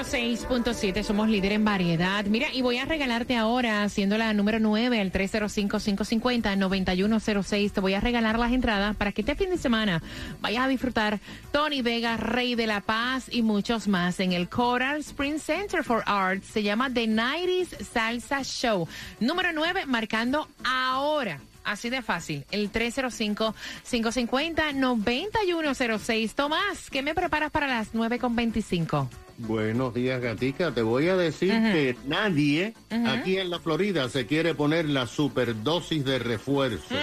El nuevo Sol 106.7, somos líder en variedad. Mira, y voy a regalarte ahora, siendo la número 9, el 305-550-9106, te voy a regalar las entradas para que este fin de semana vayas a disfrutar Tony Vega, Rey de la Paz y muchos más en el Coral Spring Center for Arts. Se llama The 90s Salsa Show. Número 9, marcando ahora. Así de fácil, el 305-550-9106. Tomás, ¿qué me preparas para las 9.25? Buenos días, Gatica. Te voy a decir que nadie aquí en la Florida se quiere poner la superdosis de refuerzo.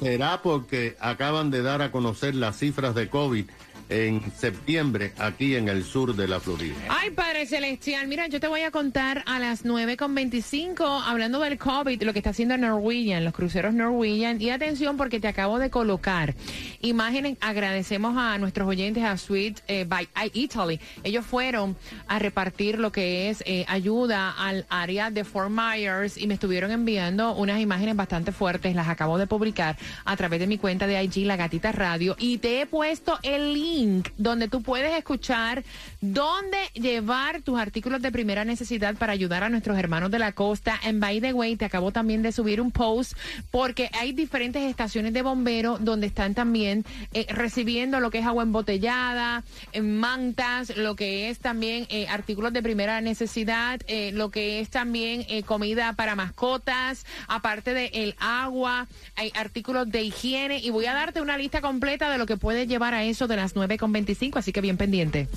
Será porque acaban de dar a conocer las cifras de COVID en septiembre aquí en el sur de la Florida. Ay, Padre Celestial, mira, yo te voy a contar a las 9.25, hablando del COVID, lo que está haciendo Norwegian, los cruceros Norwegian. Y atención porque te acabo de colocar imágenes. Agradecemos a nuestros oyentes a Sweet eh, by Italy. Ellos fueron a repartir lo que es eh, ayuda al área de Fort Myers y me estuvieron enviando unas imágenes bastante fuertes. Las acabo de publicar a través de mi cuenta de IG, La Gatita Radio. Y te he puesto el link donde tú puedes escuchar dónde llevar tus artículos de primera necesidad para ayudar a nuestros hermanos de la costa. En by the way, te acabo también de subir un post porque hay diferentes estaciones de bomberos donde están también eh, recibiendo lo que es agua embotellada, eh, mantas, lo que es también eh, artículos de primera necesidad, lo que es también comida para mascotas, aparte de el agua, hay artículos de higiene y voy a darte una lista completa de lo que puedes llevar a eso de las 9.25, así que bien pendiente.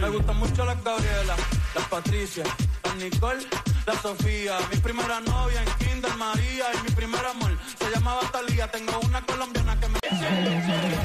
Me gustan mucho las Gabriela, las Patricia, las Nicole, la Sofía. Mi primera novia en Kinder María y mi primer amor se llamaba Talía. Tengo una colombiana que me...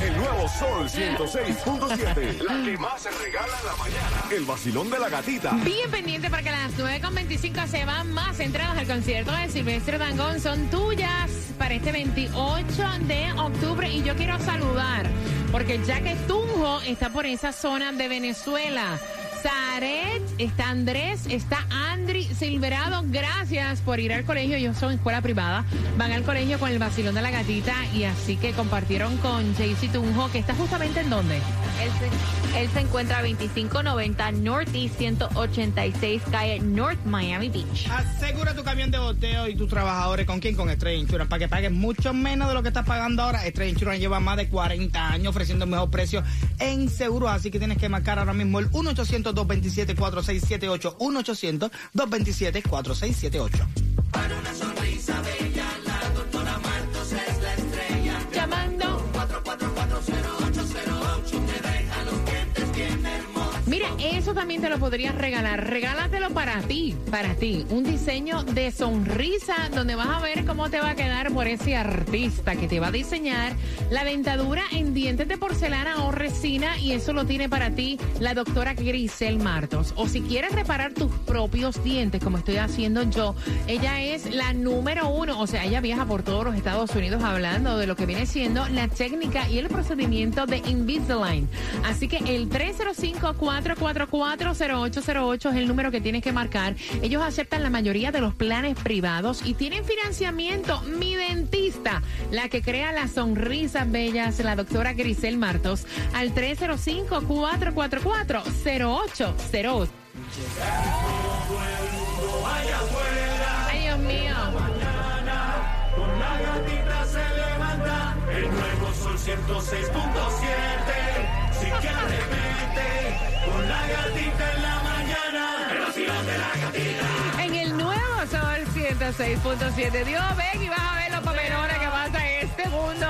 El nuevo Sol 106.7. La que más se regala en la mañana. El vacilón de la gatita. Bien pendiente porque a las 9.25 se van más entradas al concierto de Silvestre Dangón. Son tuyas para este 28 de octubre. Y yo quiero saludar porque ya que Tunjo está por esa zona de Venezuela. Zaret, está Andrés, está Andri Silverado. Gracias por ir al colegio. Ellos son escuela privada. Van al colegio con el vacilón de la gatita y así que compartieron con Jaycee Tunjo, que está justamente en donde. Él se, él se encuentra a 2590 Northeast 186 calle North Miami Beach. Asegura tu camión de boteo y tus trabajadores con quién? Con Estrella Insurance para que pagues mucho menos de lo que estás pagando ahora. Estrella Insurance lleva más de 40 años ofreciendo el mejor precio en seguros, así que tienes que marcar ahora mismo el 1 800 227 4678 eso también te lo podrías regalar. Regálatelo para ti, para ti. Un diseño de sonrisa donde vas a ver cómo te va a quedar por ese artista que te va a diseñar la dentadura en dientes de porcelana o resina y eso lo tiene para ti la doctora Grisel Martos. O si quieres reparar tus propios dientes, como estoy haciendo yo, ella es la número uno. O sea, ella viaja por todos los Estados Unidos hablando de lo que viene siendo la técnica y el procedimiento de Invisalign. Así que el 305-444-0808 es el número que tienes que marcar. Ellos aceptan la mayoría de los planes privados y tienen financiamiento. Mi dentista, la que crea las sonrisas bellas, la doctora Grisel Martos, al 305-444-0808. 106.7. Dios, ven y vas a ver los papelones que pasa en este mundo.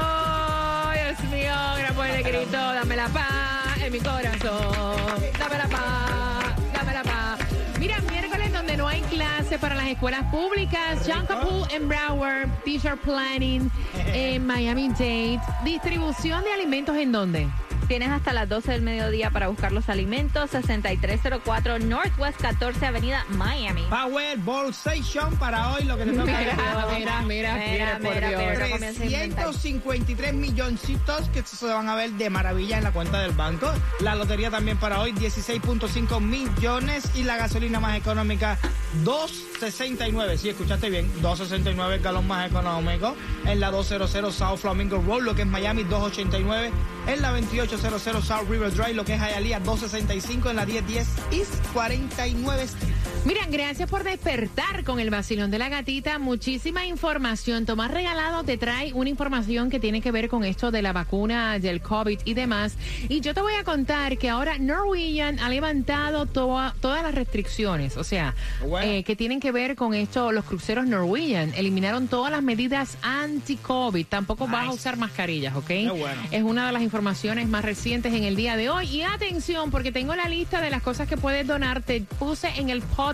Dios mío, gran por el grito, dame la paz en mi corazón. Dame la paz, dame la paz. Mira, miércoles donde no hay clase para las escuelas públicas. John Capul en Broward, Teacher Planning en Miami-Dade. Distribución de alimentos en dónde? Tienes hasta las 12 del mediodía para buscar los alimentos. 6304 Northwest 14 Avenida Miami. Powerball Station para hoy, lo que te toca. Mira, mira, mira, mira, por mira, Dios. 353 milloncitos que se van a ver de maravilla en la cuenta del banco. La lotería también para hoy, 16.5 millones. Y la gasolina más económica, 2.69. Si escuchaste bien, 2.69 el galón más económico. En la 200 South Flamingo Road, lo que es Miami, 2.89. En la 2800 South River Drive, lo que es Hialeah, 2.65. En la 1010 East 49 Street. Mira, gracias por despertar con el vacilón de la gatita. Muchísima información. Tomás Regalado te trae una información que tiene que ver con esto de la vacuna del COVID y demás. Y yo te voy a contar que ahora Norwegian ha levantado todas las restricciones, o sea, Bueno. eh, que tienen que ver con esto, los cruceros Norwegian. Eliminaron todas las medidas anti-COVID. Tampoco vas a Nice. usar mascarillas, ¿ok? Bueno. Es una de las informaciones más recientes en el día de hoy. Y atención, porque tengo la lista de las cosas que puedes donar. Te puse en el podcast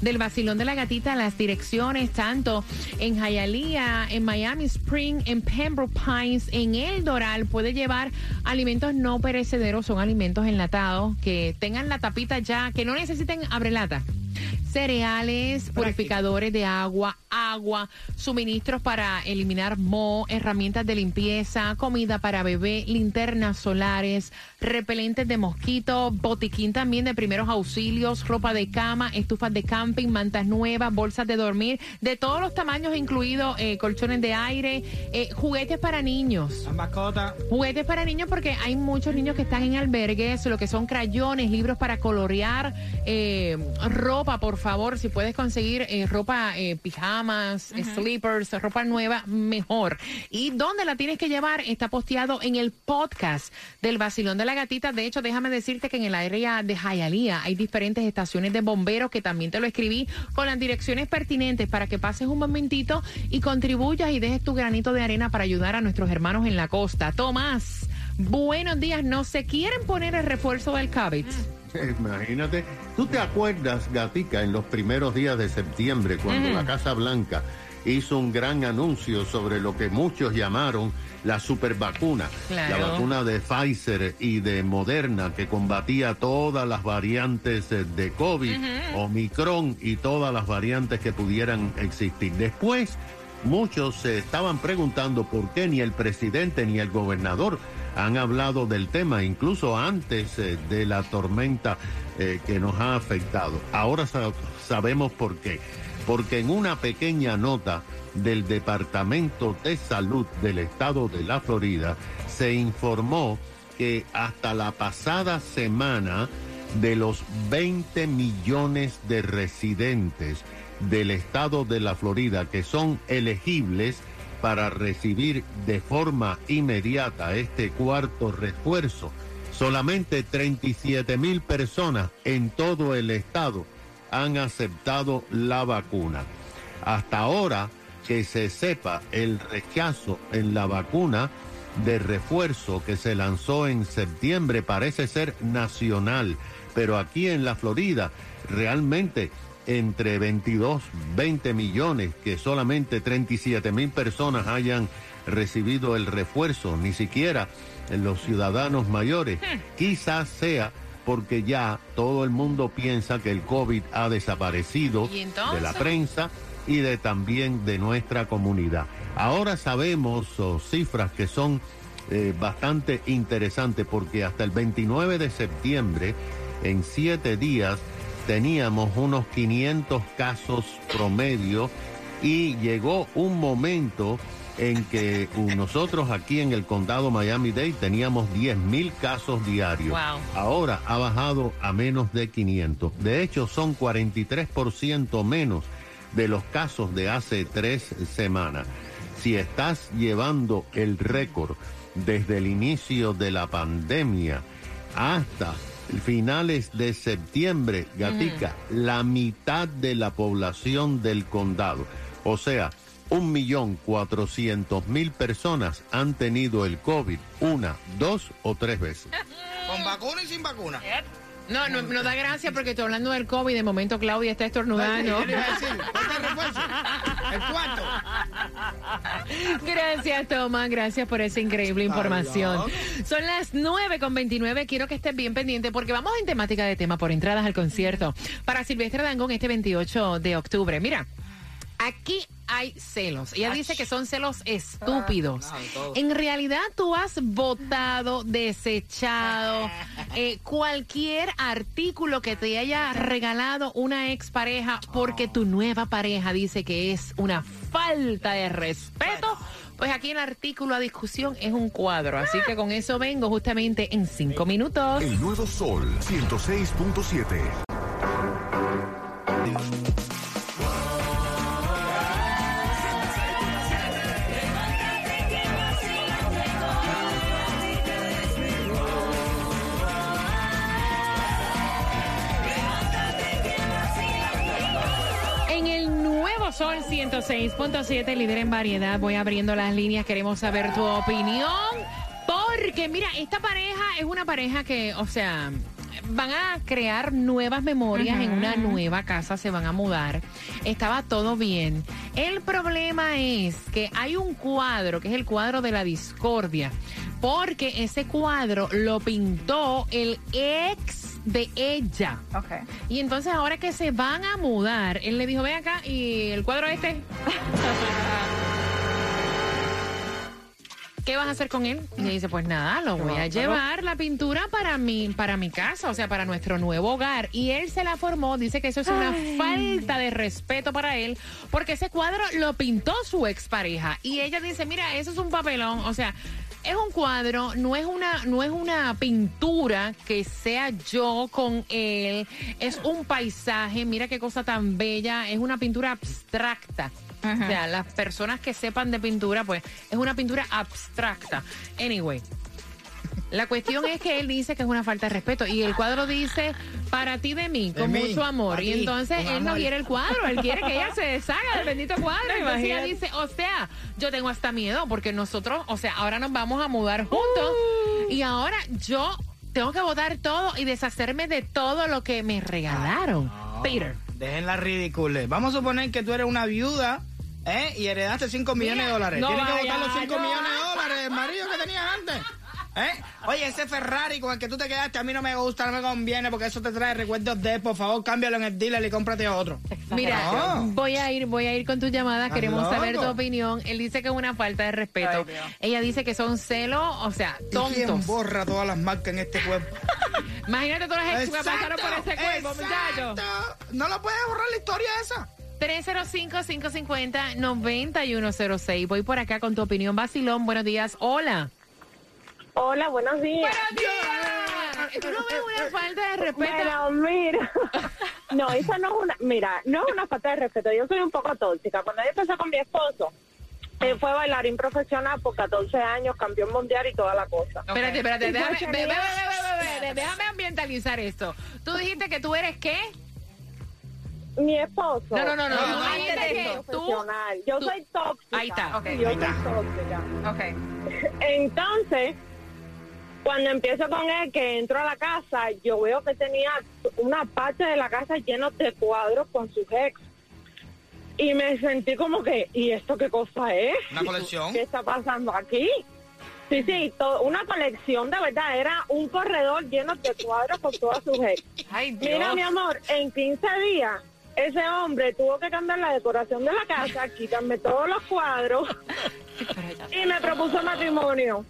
del Vacilón de la Gatita las direcciones, tanto en Hialeah, en Miami Spring, en Pembroke Pines, en El Doral. Puede llevar alimentos no perecederos, son alimentos enlatados que tengan la tapita ya, que no necesiten abrelata cereales, purificadores de agua, agua, suministros para eliminar moho, herramientas de limpieza, comida para bebé, linternas solares, repelentes de mosquito, botiquín también de primeros auxilios, ropa de cama, estufas de camping, mantas nuevas, bolsas de dormir, de todos los tamaños, incluidos eh, colchones de aire, eh, juguetes para niños. La mascota. Juguetes para niños porque hay muchos niños que están en albergues, lo que son crayones, libros para colorear, eh, ropa, por favor, si puedes conseguir eh, ropa, eh, pijamas, eh, sleepers, ropa nueva, mejor. Y dónde la tienes que llevar está posteado en el podcast del Vacilón de la Gatita. De hecho, déjame decirte que en el área de Hialeah hay diferentes estaciones de bomberos que también te lo escribí con las direcciones pertinentes para que pases un momentito y contribuyas y dejes tu granito de arena para ayudar a nuestros hermanos en la costa. Tomás, buenos días. ¿No se quieren poner el refuerzo del COVID? Imagínate, tú te acuerdas, Gatica, en los primeros días de septiembre, cuando la Casa Blanca hizo un gran anuncio sobre lo que muchos llamaron la supervacuna, Claro. la vacuna de Pfizer y de Moderna que combatía todas las variantes de COVID, Omicron y todas las variantes que pudieran existir. Después, muchos se estaban preguntando por qué ni el presidente ni el gobernador han hablado del tema, incluso antes eh, de la tormenta eh, que nos ha afectado. Ahora sa- sabemos por qué. Porque en una pequeña nota del Departamento de Salud del Estado de la Florida se informó que hasta la pasada semana de los 20 millones de residentes del estado de la Florida que son elegibles para recibir de forma inmediata este cuarto refuerzo. Solamente 37 mil personas en todo el estado han aceptado la vacuna. Hasta ahora que se sepa el rechazo en la vacuna de refuerzo que se lanzó en septiembre parece ser nacional, pero aquí en la Florida realmente entre 22, 20 millones, que solamente 37 mil personas hayan recibido el refuerzo, ni siquiera los ciudadanos mayores, quizás sea porque ya todo el mundo piensa que el COVID ha desaparecido ¿Y de la prensa y de también de nuestra comunidad. Ahora sabemos oh, cifras que son eh, bastante interesantes porque hasta el 29 de septiembre, en siete días, teníamos unos 500 casos promedio y llegó un momento en que uh, nosotros aquí en el condado Miami-Dade teníamos 10 mil casos diarios. Wow. Ahora ha bajado a menos de 500. De hecho, son 43% menos de los casos de hace tres semanas. Si estás llevando el récord desde el inicio de la pandemia hasta finales de septiembre, Gatica, la mitad de la población del condado, o sea, un millón cuatrocientos mil personas han tenido el COVID una, dos o tres veces. Con vacuna y sin vacuna. No, no, no da gracia porque estoy hablando del COVID. De momento Claudia está estornudando. ¿Qué le iba a decir? ¿Cuánto refuerzo? ¿El cuarto? Gracias, Tomás. Gracias por esa increíble información. Son las 9 con 29. Quiero que estés bien pendiente porque vamos en temática de tema por entradas al concierto para Silvestre Dangón este 28 de octubre. Mira. Aquí hay celos. Ella dice que son celos estúpidos. Ah, no. En realidad tú has votado, desechado eh, cualquier artículo que te haya regalado una expareja porque tu nueva pareja dice que es una falta de respeto. Pues aquí el artículo a discusión es un cuadro. Así que con eso vengo justamente en cinco minutos. El nuevo Sol 106.7. 106.7, líder en variedad, voy abriendo las líneas, queremos saber tu opinión. Porque, mira, esta pareja es una pareja que, o sea, van a crear nuevas memorias en una nueva casa, se van a mudar. Estaba todo bien. El problema es que hay un cuadro, que es el cuadro de la discordia, porque ese cuadro lo pintó el ex de ella. Y entonces ahora que se van a mudar, él le dijo, ven acá y el cuadro este. ¿Qué vas a hacer con él? Y le dice, pues nada, lo voy a llevar la pintura para mi, para mi casa, o sea, para nuestro nuevo hogar. Y él se la formó, dice que eso es una falta de respeto para él, porque ese cuadro lo pintó su expareja. Y ella dice, mira, eso es un papelón, o sea, es un cuadro, no es una, no es una pintura que sea yo con él, es un paisaje, mira qué cosa tan bella, es una pintura abstracta. O sea, las personas que sepan de pintura, pues es una pintura abstracta. Anyway, la cuestión es que él dice que es una falta de respeto y el cuadro dice para ti de mí, De con mí, mucho amor. Y entonces él no quiere el cuadro, él quiere que ella se deshaga del bendito cuadro. Entonces ella dice, o sea, yo tengo hasta miedo porque nosotros, o sea, ahora nos vamos a mudar juntos y ahora yo tengo que botar todo y deshacerme de todo lo que me regalaron. Peter. Dejen la ridícula. Vamos a suponer que tú eres una viuda ¿eh? y heredaste 5 millones de dólares. no Tienes que vaya, botar los 5 no millones de dólares marido que tenías antes. ¿Eh? Oye, ese Ferrari con el que tú te quedaste a mí no me gusta, no me conviene porque eso te trae recuerdos de, por favor, cámbialo en el dealer y cómprate otro. Mira, No. voy a ir, voy a ir con tus llamadas. ¿Estás Queremos saber tu opinión. Él dice que es una falta de respeto. Ella dice que son celos, o sea, ¿Y quién tontos. borra todas las marcas en este cuerpo? Imagínate todas las ex que pasaron por ese cuerpo, muchacho. exacto. No lo puedes borrar la historia esa. 305-550-9106. Voy por acá con tu opinión, Basilón. Buenos días. Hola. Hola, buenos días. ¡Buenos días! ¿Tú no ves una falta de respeto? Bueno, mira. No, eso no es una, mira, no es una falta de respeto. Yo soy un poco tóxica. Cuando yo empecé con mi esposo, él fue bailarín profesional por 14 años, campeón mundial y toda la cosa. Espérate, espérate, yo déjame, ve- ve- déjame ambientalizar esto. Tú dijiste que tú eres qué? mi esposo. No, no, no, no. es tú un dijiste agente que tú- profesional. Yo tú- soy tóxica. Ahí está, ok. Yo Ahí soy está. tóxica. Ok. Entonces, cuando empiezo con él, que entro a la casa, yo veo que tenía una parte de la casa llena de cuadros con sus ex. Y me sentí como que, ¿y esto qué cosa es? Una colección. ¿Qué está pasando aquí? Sí, sí, una colección de verdad. Era un corredor lleno de cuadros con todas sus ex. Ay, Dios. Mira, mi amor, en 15 días, ese hombre tuvo que cambiar la decoración de la casa, quitarme todos los cuadros y me propuso matrimonio.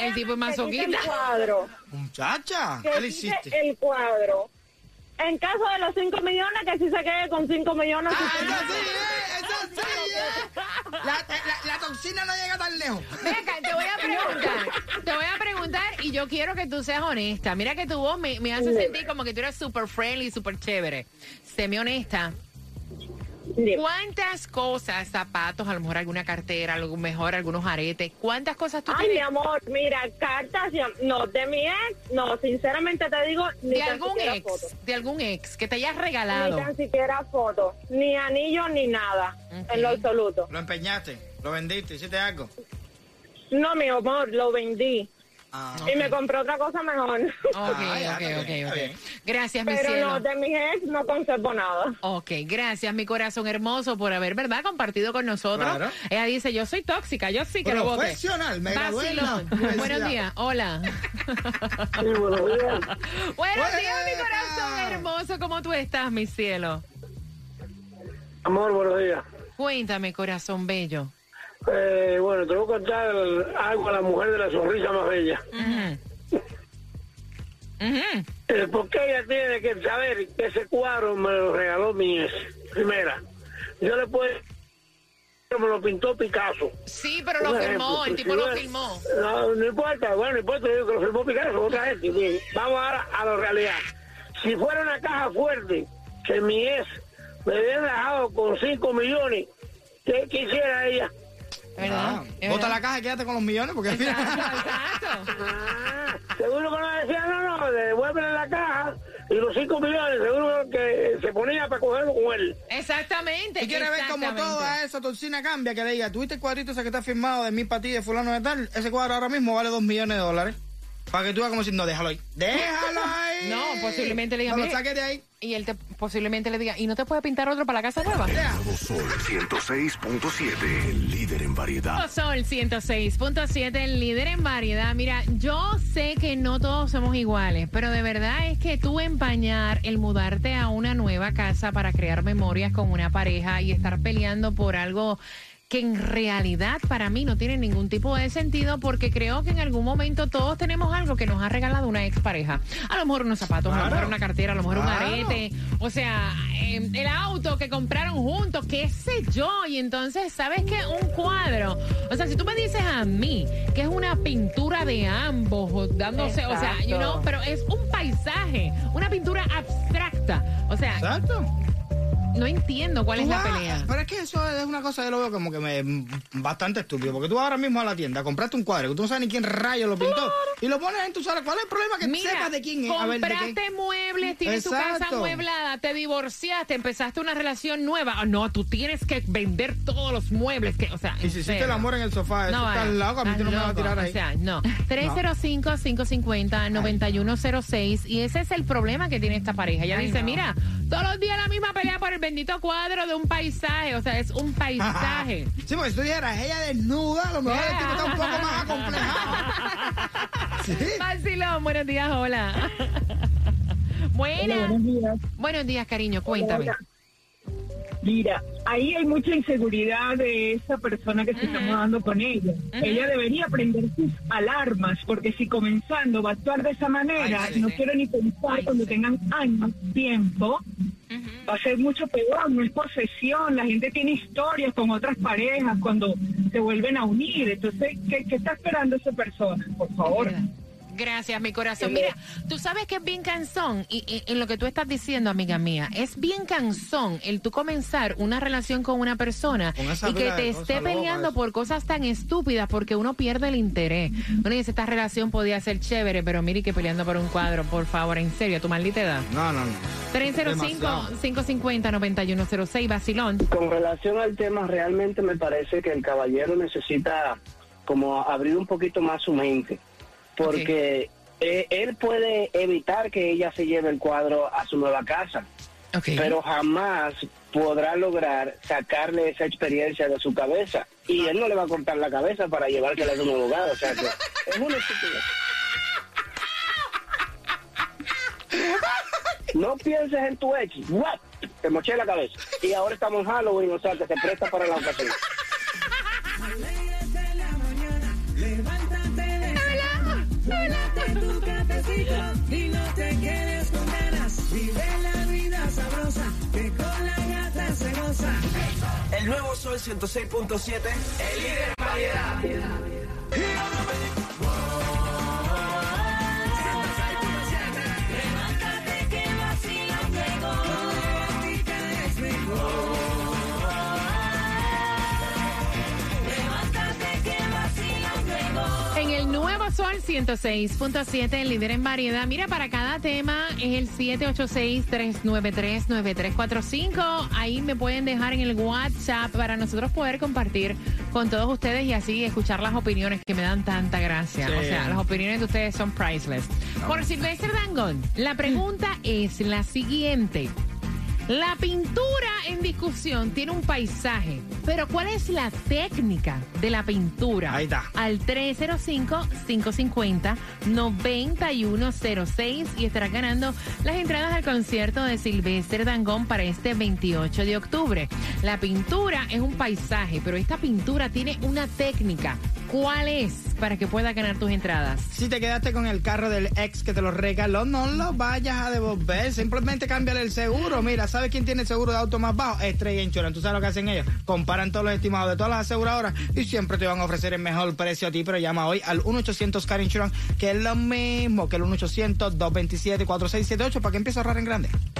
El tipo es masoquista. El cuadro. Muchacha, Que ¿qué le hiciste? el cuadro. En caso de los 5 millones, que si se quede con 5 millones. Ah, eso sí, eh, eso sí, eh. La, la- la toxina no llega tan lejos. Ven acá, te voy a preguntar, te voy a preguntar y yo quiero que tú seas honesta. Mira que tu voz me, me hace sentir como que tú eres super friendly, super chévere. Séme honesta. ¿Cuántas cosas, zapatos, a lo mejor alguna cartera, a lo mejor algunos aretes, cuántas cosas tú Ay, mi amor, mira, cartas, no, de mi ex, no, sinceramente te digo, ni de tan algún siquiera ex, foto. de algún ex que te hayas Ni regalado? tan siquiera foto, ni anillo, ni nada, en lo absoluto. Lo empeñaste, lo vendiste, hiciste algo. No, mi amor, lo vendí Ah, y me compré otra cosa mejor. Ok, Ah, ok, está ok, ok. Gracias, mi Pero cielo. no, de mis ex no conservo nada. Ok, gracias, mi corazón hermoso, por haber, ¿verdad?, compartido con nosotros. Claro. Ella dice, yo soy tóxica, yo sí que lo voté. Profesional, me. Buenos días, hola. Sí, buenos días. Buenos días, mi corazón hermoso, ¿cómo tú estás, mi cielo? Amor, buenos días. Cuéntame, corazón bello. Eh, bueno, te voy a contar algo a la mujer de la sonrisa más bella. Ujú. El por qué ella tiene que saber que ese cuadro me lo regaló mi ex. Primera, yo le puedo... Me lo pintó Picasso. Sí, pero lo ejemplo, el tipo si lo no- filmó. No, no importa, bueno, no importa, yo digo que lo filmó Picasso, otra gente. Bien, vamos ahora a la realidad. Si fuera una caja fuerte que mi ex me hubiera dejado con 5 millones, ¿qué quisiera ella? ¿Verdad? Ah, Es bota verdad. la caja y quédate con los millones porque al final- Exacto. Ah, seguro que no decía, no, no, devuélvele la caja y los 5 millones, seguro que se ponía para cogerlo con él. Exactamente. Y quiere ver como exactamente. toda esa toxina cambia, que le diga, ¿tuviste el cuadrito ese que está firmado de mi ti, de fulano de tal? Ese cuadro ahora mismo vale dos millones de dólares. Para que tú veas como si, no, déjalo ahí. Déjalo ahí. No, posiblemente le diga, No lo saques de ahí. Y él te, posiblemente le diga, ¿y no te puede pintar otro para la casa nueva? Nuevo Sol 106.7, el líder en variedad. Sol 106.7, el líder en variedad. Mira, yo sé que no todos somos iguales, pero de verdad es que tú empañar el mudarte a una nueva casa para crear memorias con una pareja y estar peleando por algo que en realidad para mí no tiene ningún tipo de sentido porque creo que en algún momento todos tenemos algo que nos ha regalado una expareja. A lo mejor unos zapatos, a lo mejor una cartera, a lo mejor un arete, o sea, eh, el auto que compraron juntos, qué sé yo. Y entonces, ¿sabes qué? Un cuadro. O sea, si tú me dices a mí que es una pintura de ambos, dándose, o sea, you know, pero es un paisaje, una pintura abstracta. O sea, Exacto. No entiendo cuál es la vas- pelea. Pero es que eso es una cosa, yo lo veo como que me bastante estúpido. Porque tú ahora mismo a la tienda, compraste un cuadro que tú no sabes ni quién rayo lo pintó. Y lo pones en tu sala. ¿Cuál es el problema? Que Mira, sepas de quién es. Compraste muebles, tienes tu casa Exacto. amueblada, te divorciaste, empezaste una relación nueva. Ah, no, tú tienes que vender todos los muebles. Que, o sea, Y si hiciste el amor en el sofá, eso vale, está loco, a mí tú no me vas a tirar ahí. O sea, no. 305-550-9106. Y ese es el problema que tiene esta pareja. Ella Ay, dice, no. mira, todos los días la misma pelea por el bendito cuadro de un paisaje. O sea, es un paisaje. Sí, porque si tú dijeras ella desnuda, a lo mejor el tipo está un poco más acomplejado. Sí. Vacilón, buenos días, hola. Buenas. buenos días. Buenos días, cariño, cuéntame. Hola. Mira, ahí hay mucha inseguridad de esa persona que se está mudando con ella. Ella debería prender sus alarmas, porque si comenzando va a actuar de esa manera, Ay, sí, no sí. quiero ni pensar Ay, cuando sí. tengan años, tiempo, va a ser mucho peor, no es posesión, la gente tiene historias con otras parejas cuando se vuelven a unir, entonces, ¿qué, qué está esperando esa persona? Por favor. Gracias, mi corazón. Mira, tú sabes que es bien cansón, y, y- en lo que tú estás diciendo, amiga mía, es bien cansón el tú comenzar una relación con una persona Con y que te esté peleando por cosas tan estúpidas porque uno pierde el interés. Uno dice, esta relación podía ser chévere, pero mire que peleando por un cuadro, por favor, en serio, tu maldita edad. No, no, no. 305-550-9106, Basilón. Con relación al tema, realmente me parece que el caballero necesita como abrir un poquito más su mente, porque eh, él puede evitar que ella se lleve el cuadro a su nueva casa, pero jamás podrá lograr sacarle esa experiencia de su cabeza y él no le va a cortar la cabeza para llevársela a su nuevo hogar, o sea que es una estupidez. No pienses en tu ex. What? Te moché la cabeza. Y ahora estamos en Halloween, o sea, que se presta para la ocasión. Nuevo Sol 106.7, el líder en variedad. Sol 106.7, el líder en variedad. Mira, para cada tema es el 786-393-9345. Ahí me pueden dejar en el WhatsApp para nosotros poder compartir con todos ustedes y así escuchar las opiniones que me dan tanta gracia. Sí. O sea, las opiniones de ustedes son priceless. Por Silvestre Dangón, la pregunta es la siguiente. La pintura en discusión tiene un paisaje, pero ¿cuál es la técnica de la pintura? Ahí está. Al 305-550-9106 y estarás ganando las entradas al concierto de Silvestre Dangón para este 28 de octubre. La pintura es un paisaje, pero esta pintura tiene una técnica. ¿Cuál es para que puedas ganar tus entradas? Si te quedaste con el carro del ex que te lo regaló, no lo vayas a devolver. Simplemente cámbiale el seguro. Mira, ¿sabes quién tiene el seguro de auto más bajo? Estrella Insurance. ¿Tú sabes lo que hacen ellos? Comparan todos los estimados de todas las aseguradoras y siempre te van a ofrecer el mejor precio a ti. Pero llama hoy al 1-800-CAR Insurance, que es lo mismo que el 1-800-227-4678 para que empieces a ahorrar en grande.